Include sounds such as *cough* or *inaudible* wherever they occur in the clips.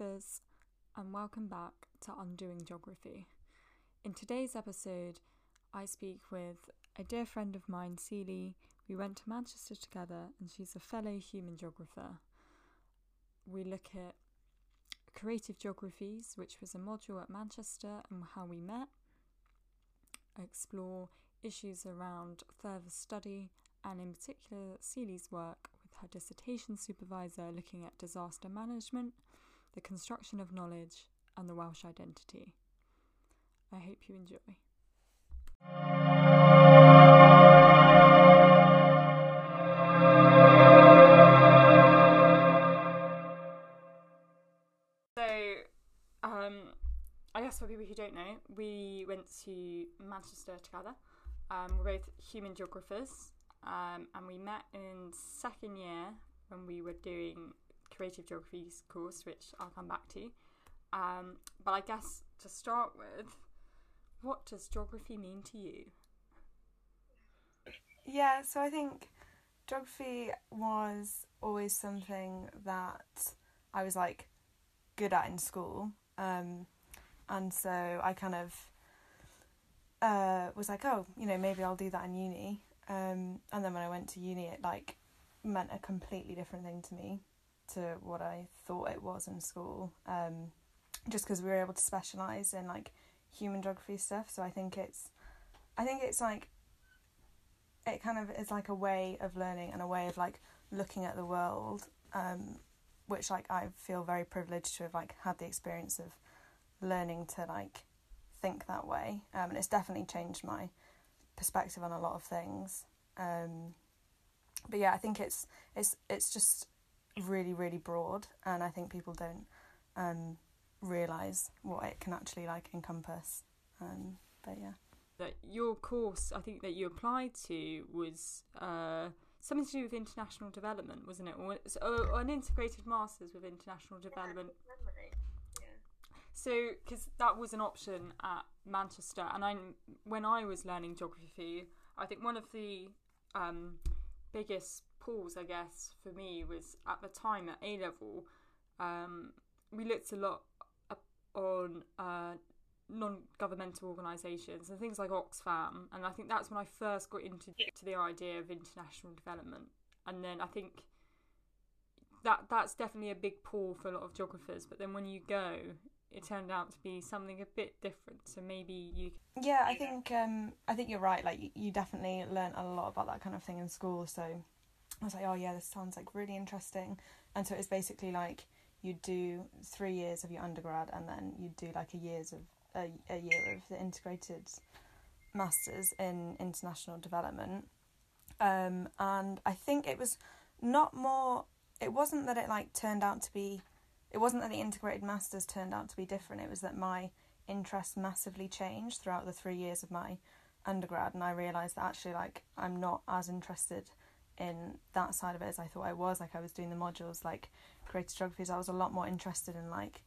and welcome back to Undoing Geography. In today's episode, I speak with a dear friend of mine, Celie. We went to Manchester together, and she's a fellow human geographer. We look at creative geographies, which was a module at Manchester, and how we met, explore issues around further study, and in particular, Celie's work with her dissertation supervisor looking at disaster management, the construction of knowledge, and the Welsh identity. I hope you enjoy. So, um, I guess for people who don't know, we went to Manchester together. Um, we're both human geographers, um, and we met in second year when we were doing creative geographies course, which I'll come back to. Um, but I guess to start with, what does geography mean to you? Yeah, so I think geography was always something that I was like good at in school. Um, and so I kind of uh, was like, oh, you know, maybe I'll do that in uni. Um, and then when I went to uni, it like meant a completely different thing to me to what I thought it was in school. Um, just because we were able to specialize in like human geography stuff. So I think it's, I think it's like, it kind of is like a way of learning and a way of like looking at the world, um, which like I feel very privileged to have like had the experience of learning to like think that way. Um, and it's definitely changed my perspective on a lot of things. Um, but yeah, I think it's it's it's just really really broad, and I think people don't um, realize what it can actually like encompass. Um, but yeah, That your course, I think that you applied to was uh, something to do with international development, wasn't it? Or, or an integrated masters with international development. So, because that was an option at Manchester, and I, when I was learning geography, I think one of the um, biggest pulls, I guess, for me was at the time at A level, um, we looked a lot on uh, non-governmental organisations and things like Oxfam, and I think that's when I first got into to the idea of international development, and then I think that that's definitely a big pull for a lot of geographers. But then when you go, it turned out to be something a bit different. So maybe you yeah, I think um, I think you're right. Like you, you definitely learn a lot about that kind of thing in school. So I was like, oh yeah, this sounds like really interesting. And so it's basically like you do three years of your undergrad, and then you do like a years of a, a year of the integrated masters in international development. Um, and I think it was not more. It wasn't that it like turned out to be. It wasn't that the integrated masters turned out to be different. It was that my interest massively changed throughout the three years of my undergrad, and I realised that actually like I'm not as interested in that side of it as I thought I was. Like I was doing the modules like creative geographies. I was a lot more interested in like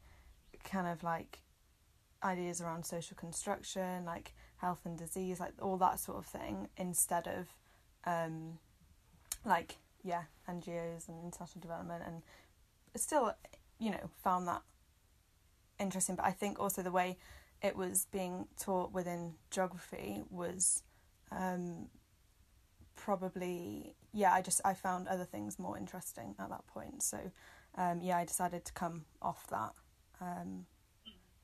kind of like ideas around social construction, like health and disease, like all that sort of thing, instead of um, like yeah, NGOs and international development, and still, you know, found that interesting. But I think also the way it was being taught within geography was um, probably yeah. I just I found other things more interesting at that point. So um, yeah, I decided to come off that. Um,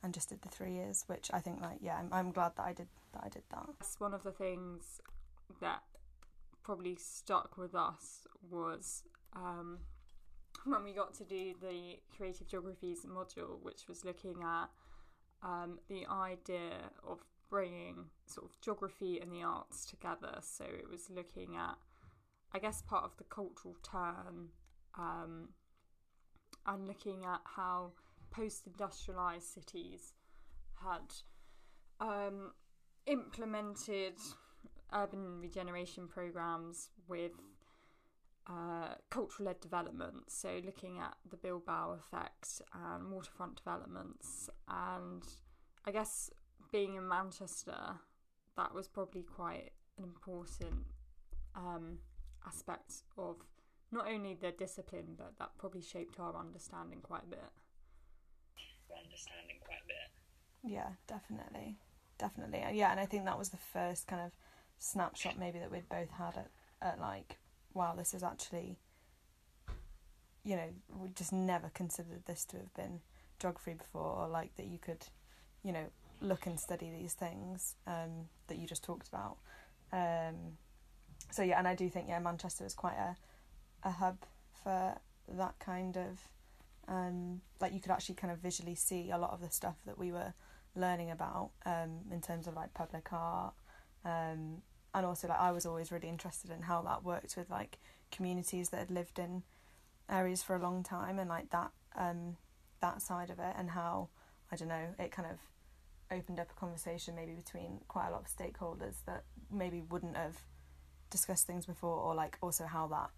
and just did the three years, which I think like yeah, I'm, I'm glad that I did that I did that. One of the things that probably stuck with us was um, when we got to do the creative geographies module, which was looking at um, the idea of bringing sort of geography and the arts together. So it was looking at, I guess, part of the cultural turn um, and looking at how post industrialized cities had um, implemented urban regeneration programs with uh, cultural led development. So, looking at the Bilbao effect and waterfront developments, and I guess being in Manchester, that was probably quite an important um, aspect of not only the discipline, but that probably shaped our understanding quite a bit. understanding quite a bit. Yeah, definitely, definitely, yeah. And I think that was the first kind of snapshot maybe that we'd both had at, at like, wow, this is actually, you know, we just never considered this to have been geography before, or like that you could, you know, look and study these things um, that you just talked about. Um, so yeah, and I do think yeah, Manchester is quite a a hub for that kind of um, like you could actually kind of visually see a lot of the stuff that we were learning about um, in terms of like public art um, and also like I was always really interested in how that worked with like communities that had lived in areas for a long time and like that um, that side of it and how I don't know it kind of opened up a conversation maybe between quite a lot of stakeholders that maybe wouldn't have discussed things before or like also how that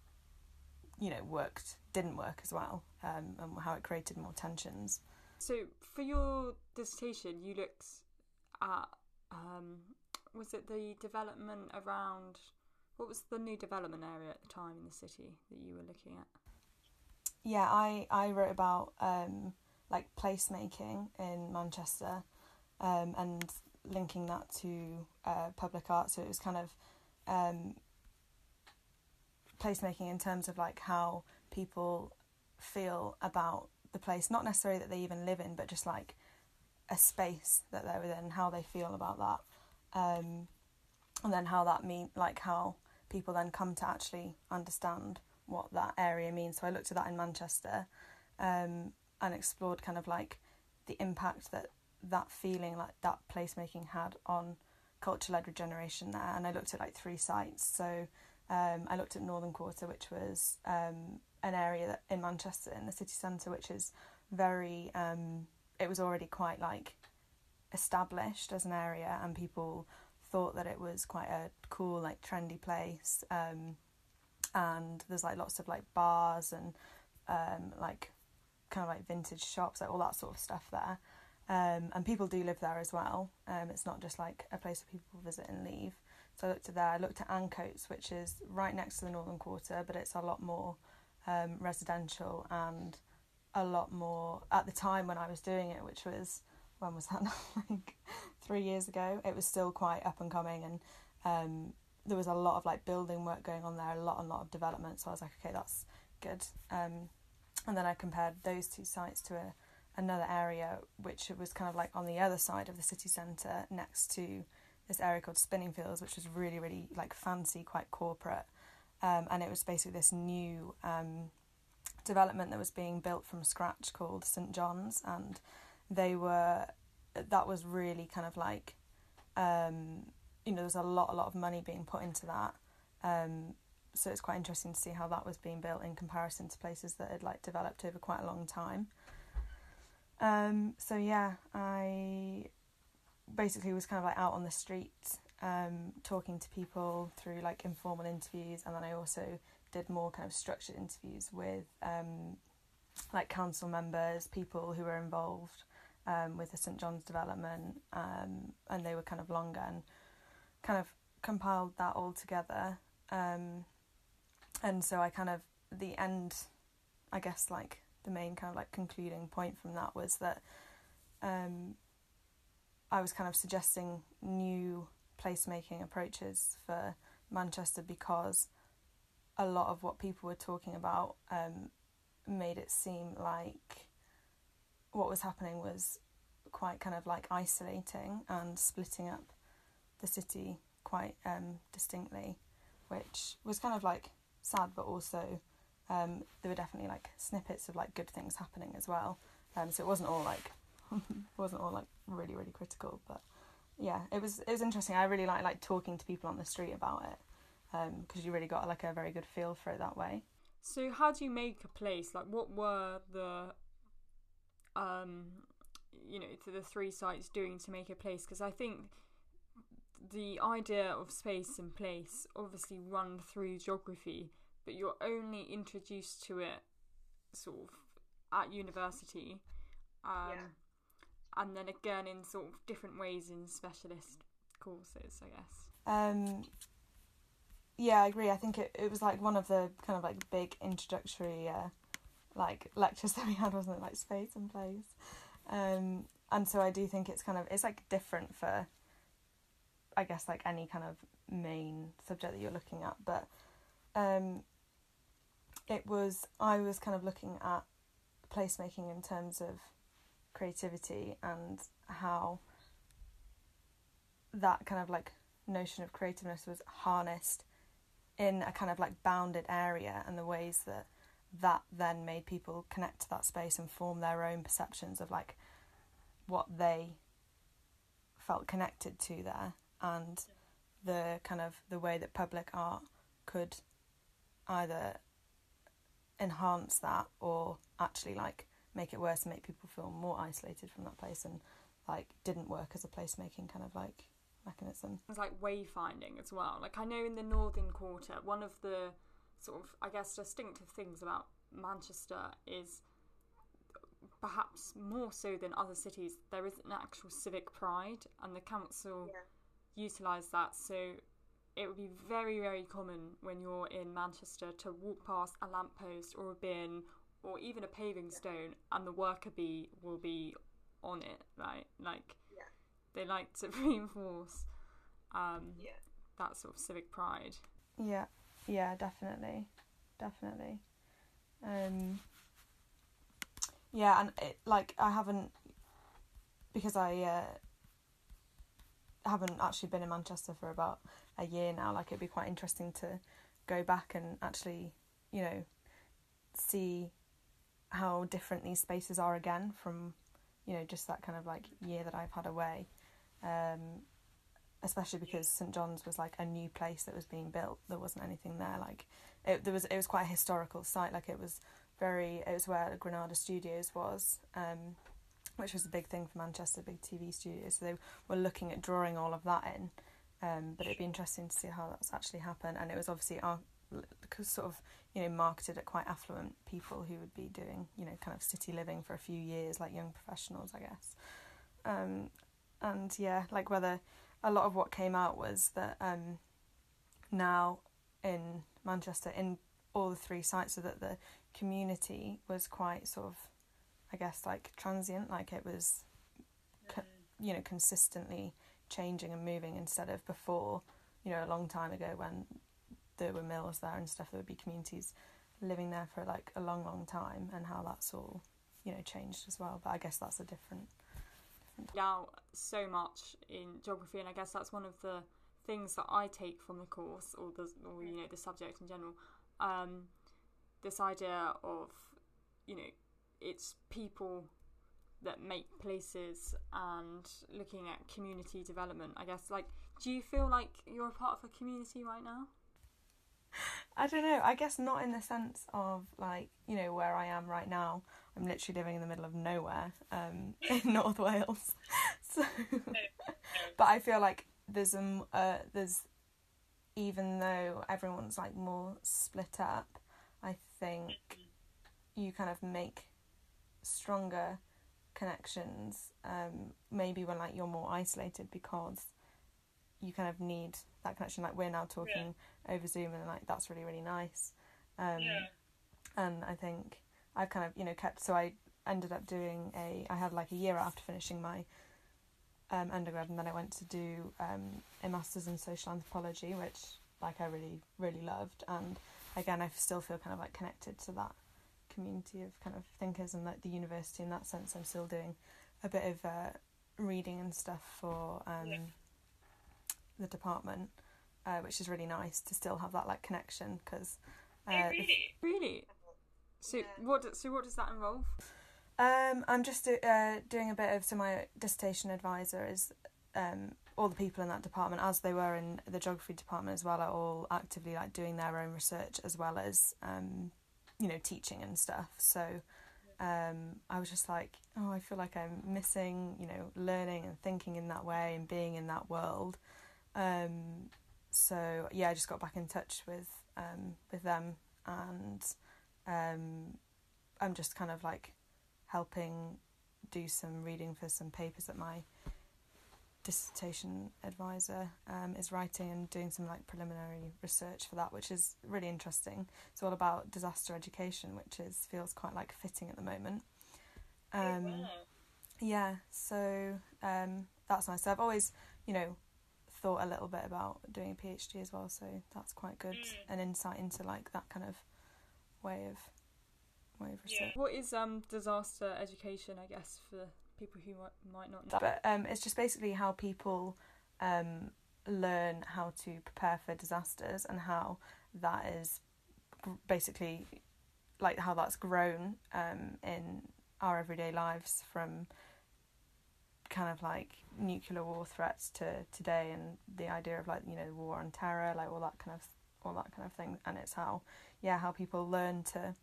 you know worked didn't work as well um, and how it created more tensions. So for your dissertation you looked at um, was it the development around what was the new development area at the time in the city that you were looking at? Yeah i i wrote about um, like placemaking in manchester um, and linking that to uh, public art. So it was kind of um, placemaking in terms of like how people feel about the place, not necessarily that they even live in, but just like a space that they're within, how they feel about that, um, and then how that mean like how people then come to actually understand what that area means. So I looked at that in Manchester, um, and explored kind of like the impact that that feeling like that placemaking had on culture led regeneration there, and I looked at like three sites. So um, I looked at Northern Quarter, which was um, an area that, in Manchester in the city centre, which is very. Um, it was already quite like established as an area, and people thought that it was quite a cool, like trendy place. Um, and there's like lots of like bars and um, like kind of like vintage shops, like all that sort of stuff there. Um, and people do live there as well. Um, it's not just like a place where people visit and leave. So I looked at there. I looked at Ancoats, which is right next to the Northern Quarter, but it's a lot more um, residential and a lot more. At the time when I was doing it, which was when was that? *laughs* like three years ago. It was still quite up and coming, and um, there was a lot of like building work going on there, a lot, and a lot of development. So I was like, okay, that's good. Um, and then I compared those two sites to a, another area, which was kind of like on the other side of the city centre, next to this area called Spinningfields, which was really, really like fancy, quite corporate. Um, and it was basically this new um, development that was being built from scratch called St John's, and they were that was really kind of like um, you know there was a lot, a lot of money being put into that. Um, so it's quite interesting to see how that was being built in comparison to places that had like developed over quite a long time. Um, so yeah, I basically was kind of like out on the street um, talking to people through like informal interviews, and then I also did more kind of structured interviews with um, like council members, people who were involved um, with the St John's development, um, and they were kind of longer and kind of compiled that all together. Um, and so I kind of the end, I guess like the main kind of like concluding point from that was that um, I was kind of suggesting new placemaking approaches for Manchester because a lot of what people were talking about um, made it seem like what was happening was quite kind of like isolating and splitting up the city quite um, distinctly, which was kind of like sad, but also um, there were definitely like snippets of like good things happening as well. Um, so it wasn't all like *laughs* wasn't all like really really critical, but yeah, it was it was interesting. I really like like talking to people on the street about it because um, you really got like a very good feel for it that way. So how do you make a place? Like, what were the um, you know, the three sites doing to make a place? Because I think the idea of space and place obviously run through geography, but you're only introduced to it sort of at university. Um, yeah and then again in sort of different ways in specialist courses, I guess. Um, yeah, I agree. I think it, it was like one of the kind of like big introductory uh, like lectures *laughs* that we had, wasn't it? Like space and place. Um, and so I do think it's kind of it's like different for, I guess like any kind of main subject that you're looking at, but um, it was I was kind of looking at placemaking in terms of creativity and how that kind of like notion of creativeness was harnessed in a kind of like bounded area and the ways that that then made people connect to that space and form their own perceptions of like what they felt connected to there and the kind of the way that public art could either enhance that or actually like make it worse and make people feel more isolated from that place and like didn't work as a placemaking kind of like mechanism. It's like wayfinding as well. Like I know in the Northern Quarter, one of the sort of I guess distinctive things about Manchester is perhaps more so than other cities, there is an actual civic pride, and the council Yeah. utilise that. So it would be very, very common when you're in Manchester to walk past a lamppost or a bin or even a paving stone, and the worker bee will be on it, right? Like Yeah. they like to *laughs* reinforce um, Yeah. that sort of civic pride. Yeah, yeah, definitely, definitely. Um, yeah, and it, like I haven't because I uh, haven't actually been in Manchester for about a year now. Like it'd be quite interesting to go back and actually, you know, see how different these spaces are again from, you know, just that kind of like year that I've had away. Um, especially because St John's was like a new place that was being built. There wasn't anything there. Like it, there was, it was quite a historical site. Like it was very, it was where Granada Studios was, um, which was a big thing for Manchester, big TV studios. So they were looking at drawing all of that in. Um, but it'd be interesting to see how that's actually happened. And it was obviously our, sort of you know marketed at quite affluent people who would be doing you know kind of city living for a few years, like young professionals, I guess. Um, and yeah, like whether a lot of what came out was that um, now in Manchester, in all the three sites, so that the community was quite sort of, I guess, like transient, like it was, co- you know, consistently changing and moving instead of before, you know, a long time ago when there were mills there and stuff, there would be communities living there for like a long, long time, and how that's all, you know, changed as well. But I guess that's a different Now, so much in geography, and I guess that's one of the things that I take from the course, or the, or you know, the subject in general. Um, this idea of, you know, it's people that make places and looking at community development. I guess, like, do you feel like you're a part of a community right now? I don't know. I guess not in the sense of like you know where I am right now. I'm literally living in the middle of nowhere um, *laughs* in North Wales. *laughs* So, but I feel like there's um uh, there's even though everyone's like more split up, I think you kind of make stronger connections. Um, maybe when like you're more isolated because you kind of need that connection. Like we're now talking over Zoom, and like that's really really nice. Um, Yeah. And I think I've kind of you know kept. So I ended up doing a. I had like a year after finishing my um, undergrad, and then I went to do um, a masters in social anthropology, which like I really really loved. And again, I still feel kind of like connected to that community of kind of thinkers and like the university in that sense. I'm still doing a bit of uh, reading and stuff for um, Yeah. the department, uh, which is really nice to still have that like connection because. Oh, Uh, really? Really? So Yeah. what? So what does that involve? Um, I'm just do, uh, doing a bit of so my dissertation advisor is um, all the people in that department, as they were in the geography department as well, are all actively like doing their own research as well as um, you know teaching and stuff. So um, I was just like, oh, I feel like I'm missing you know learning and thinking in that way and being in that world. Um, so yeah, I just got back in touch with um, with them and um, I'm just kind of like helping do some reading for some papers that my dissertation advisor um, is writing and doing some like preliminary research for that, which is really interesting. It's all about disaster education, which is feels quite like fitting at the moment. Oh, Um, wow. yeah, so um, that's nice. So I've always, you know, thought a little bit about doing a PhD as well. So that's quite good, Mm. an insight into like that kind of way of way of Yeah. research. What is um disaster education? I guess for people who might, might not know. But um, it's just basically how people um, learn how to prepare for disasters and how that is basically like how that's grown um, in our everyday lives from kind of like nuclear war threats to today and the idea of like you know war on terror like all that kind of all that kind of thing and it's how yeah how people learn to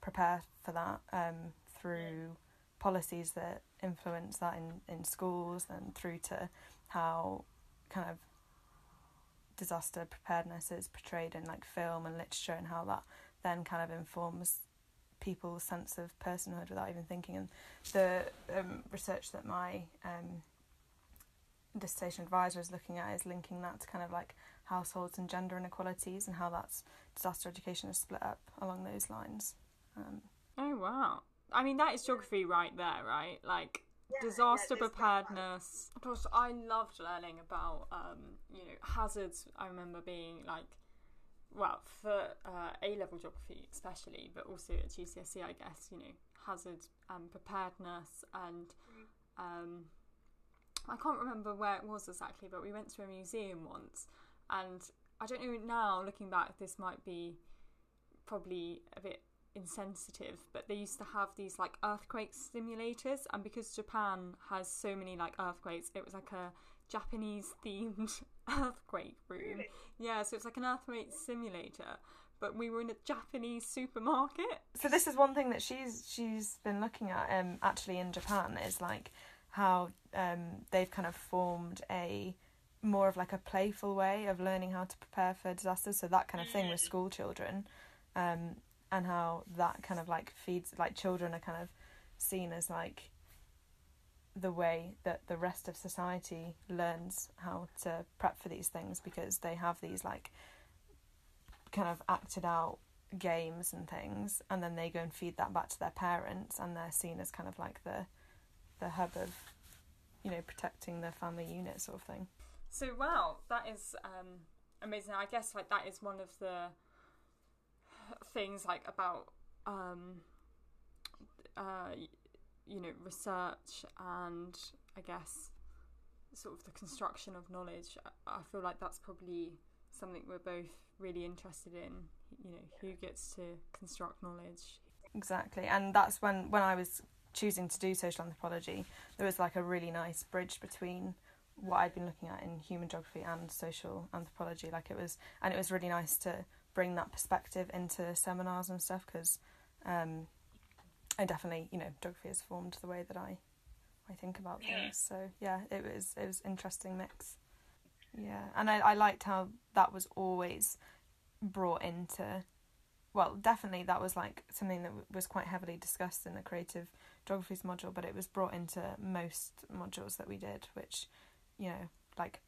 prepare for that um, through policies that influence that in, in schools and through to how kind of disaster preparedness is portrayed in like film and literature and how that then kind of informs people's sense of personhood without even thinking and the um, research that my um, dissertation advisor is looking at is linking that to kind of like households and gender inequalities and how that's disaster education is split up along those lines um, Oh wow! I mean, that is geography right there, right? Like Yeah, disaster yeah, preparedness. Of course, I loved learning about um, you know hazards. I remember being like, well, for uh, A level geography especially, but also at GCSE, I guess you know hazards um, preparedness and um, I can't remember where it was exactly, but we went to a museum once, and I don't know now looking back, this might be probably a bit insensitive, but they used to have these like earthquake simulators, and because Japan has so many like earthquakes, it was like a Japanese themed *laughs* earthquake room. Yeah, so it's like an earthquake simulator, but we were in a Japanese supermarket. so this is one thing that she's she's been looking at um actually in Japan is like how um they've kind of formed a more of like a playful way of learning how to prepare for disasters so that kind of thing with school children um and how that kind of like feeds like children are kind of seen as like the way that the rest of society learns how to prep for these things because they have these like kind of acted out games and things and then they go and feed that back to their parents and they're seen as kind of like the the hub of you know protecting the family unit sort of thing So wow, that is um, amazing. I guess like that is one of the things like about um, uh, you know research and I guess sort of the construction of knowledge. I- feel like that's probably something we're both really interested in. You know, who gets to construct knowledge? exactly and that's when when i was choosing to do social anthropology there was like a really nice bridge between what i'd been looking at in human geography and social anthropology like it was and it was really nice to bring that perspective into seminars and stuff because um i definitely you know geography has formed the way that i i think about Yeah. things. So yeah it was it was interesting mix. Yeah and i, I liked how that was always brought into well, definitely that was like something that w- was quite heavily discussed in the creative geographies module, but it was brought into most modules that we did, which, you know, like,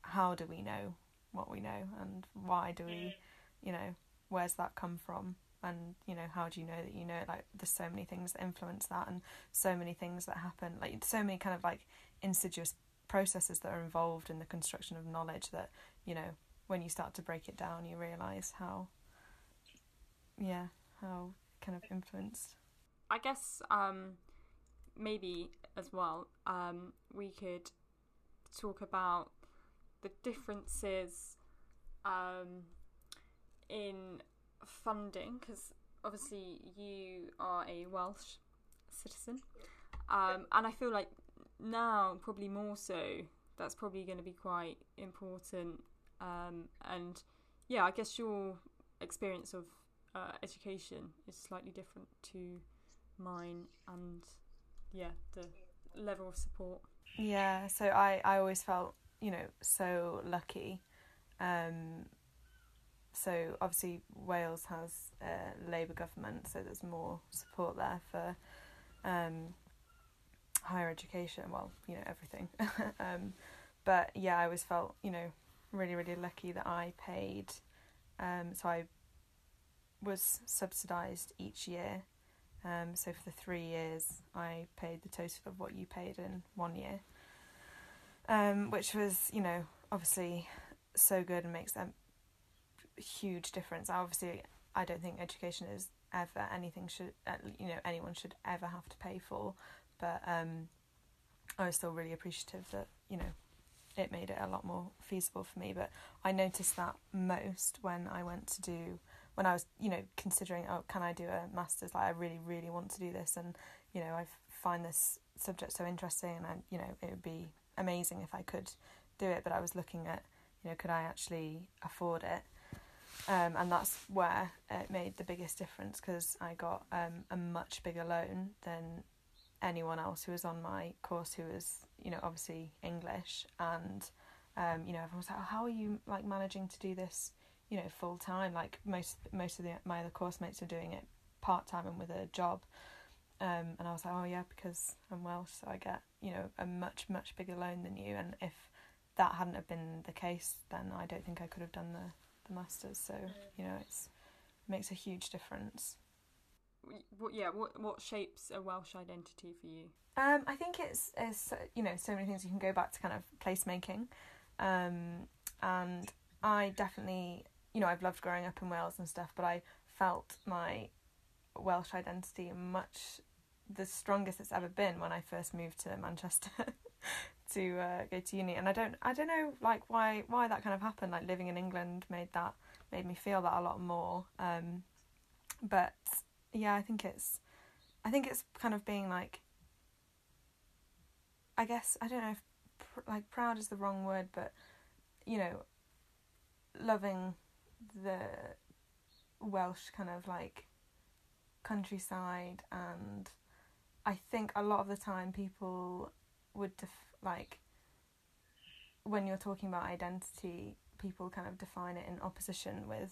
how do we know what we know and why do we, you know, where's that come from? And, you know, how do you know that you know? Like, there's so many things that influence that and so many things that happen, like, so many kind of like insidious processes that are involved in the construction of knowledge that, you know, when you start to break it down, you realise how yeah, how kind of influenced. I guess um, maybe as well um, we could talk about the differences um, in funding because obviously you are a Welsh citizen. Um, and I feel like now probably more so that's probably going to be quite important. Um, and yeah I guess your experience of uh, education is slightly different to mine and yeah the level of support. Yeah, so I, I always felt, you know, so lucky. Um, so obviously Wales has a Labour government, so there's more support there for um, higher education. Well, you know everything. *laughs* um, but yeah, I always felt, you know, really really lucky that I paid. Um, so I was subsidised each year Um, so for the three years, I paid the total of what you paid in one year, um, which was, you know, obviously so good and makes a huge difference. Obviously, I don't think education is ever anything should you know anyone should ever have to pay for, but um, I was still really appreciative that you know it made it a lot more feasible for me. But I noticed that most when I went to do when I was, you know, considering, oh, can I do a master's? Like, I really, really want to do this, and you know, I find this subject so interesting, and I, you know, it would be amazing if I could do it. But I was looking at, you know, could I actually afford it? Um, and that's where it made the biggest difference because I got um, a much bigger loan than anyone else who was on my course who was, you know, obviously English, and um, you know, everyone was like, oh, "How are you like managing to do this?" you know full time? Like most most of the my other course mates are doing it part time and with a job. Um, and I was like oh yeah because I'm Welsh so I get you know a much much bigger loan than you. And if that hadn't have been the case then I don't think I could have done the the masters so you know it's it makes a huge difference. What yeah what what shapes a Welsh identity for you? Um I think it's it's you know so many things. You can go back to kind of placemaking um and I definitely you know, I've loved growing up in Wales and stuff, but I felt my Welsh identity much the strongest it's ever been when I first moved to Manchester *laughs* to uh, go to uni. And I don't, I don't know, like why, why that kind of happened. Like living in England made that, made me feel that a lot more. Um, but yeah, I think it's, I think it's kind of being like, I guess I don't know if pr- like proud is the wrong word, but you know, loving the Welsh kind of like countryside and I think a lot of the time people would def- like when you're talking about identity people kind of define it in opposition with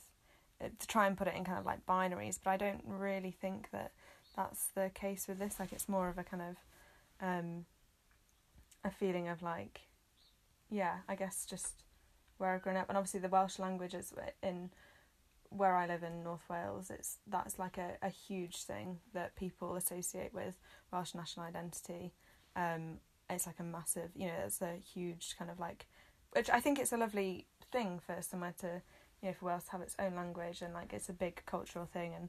uh, to try and put it in kind of like binaries but I don't really think that that's the case with this like it's more of a kind of um a feeling of like yeah I guess just where I've grown up, and obviously the Welsh language is in where I live in North Wales. It's that's like a, a huge thing that people associate with Welsh national identity. Um, it's like a massive, you know, it's a huge kind of like, which I think it's a lovely thing for somewhere to, you know, for Wales to have its own language and like it's a big cultural thing and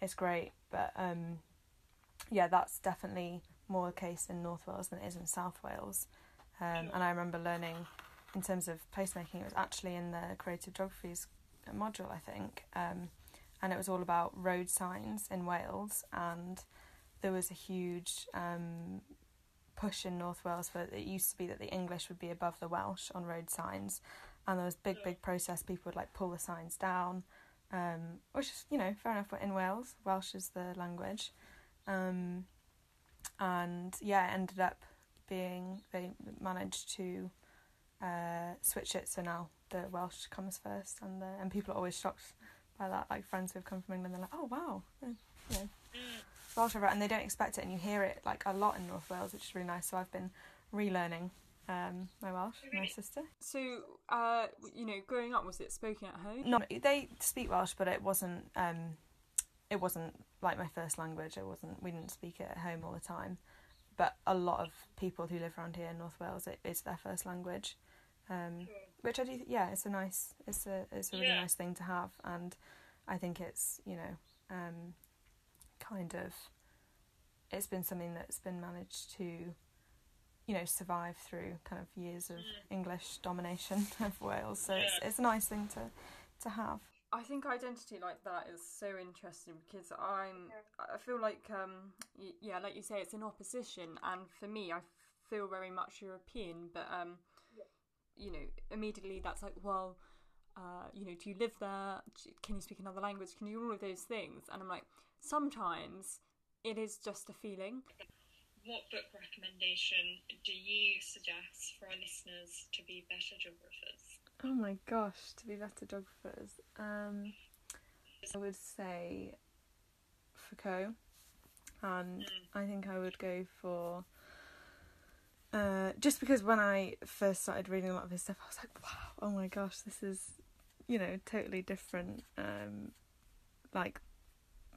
it's great. But um, yeah, that's definitely more the case in North Wales than it is in South Wales. Um, and I remember learning in terms of placemaking, it was actually in the creative geographies module, I think, um, and it was all about road signs in Wales, and there was a huge um, push in North Wales for it used to be that the English would be above the Welsh on road signs, and there was big big process. People would like pull the signs down, um, which is you know fair enough. But in Wales, Welsh is the language, um, and yeah, it ended up being they managed to uh, switch it so now the Welsh comes first, and the, and people are always shocked by that. Like friends who've come from England, they're like, "Oh wow, yeah, Welsh and they don't expect it, and you hear it like a lot in North Wales, which is really nice. So I've been relearning um, my Welsh, my sister. So, uh, you know, growing up, was it spoken at home? No, they speak Welsh, but it wasn't. Um, it wasn't like my first language. It wasn't. We didn't speak it at home all the time. But a lot of people who live around here in North Wales, it is their first language um, which I do. Yeah, it's a nice, it's a it's a really yeah. nice thing to have, and I think it's you know um, kind of it's been something that's been managed to you know survive through kind of years of mm. English domination *laughs* of Wales. So it's it's a nice thing to to have. I think identity like that is so interesting because I'm I feel like um yeah like you say it's an opposition and for me I feel very much European but um you know, immediately that's like, well, uh, you know, do you live there? Can you speak another language? Can you do all of those things? And I'm like, sometimes it is just a feeling. What book recommendation do you suggest for our listeners to be better geographers? Oh my gosh, to be better geographers. Um, I would say Foucault, and mm. I think I would go for uh, just because when I first started reading a lot of his stuff, I was like, wow, oh my gosh, this is, you know, totally different. Um, like,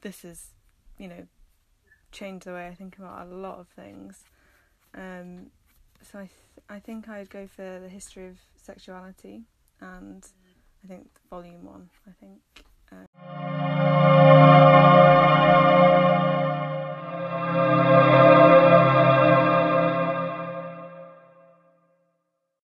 this has, you know, changed the way I think about a lot of things. Um, so I th- I think I'd go for the history of sexuality and I think volume one. I think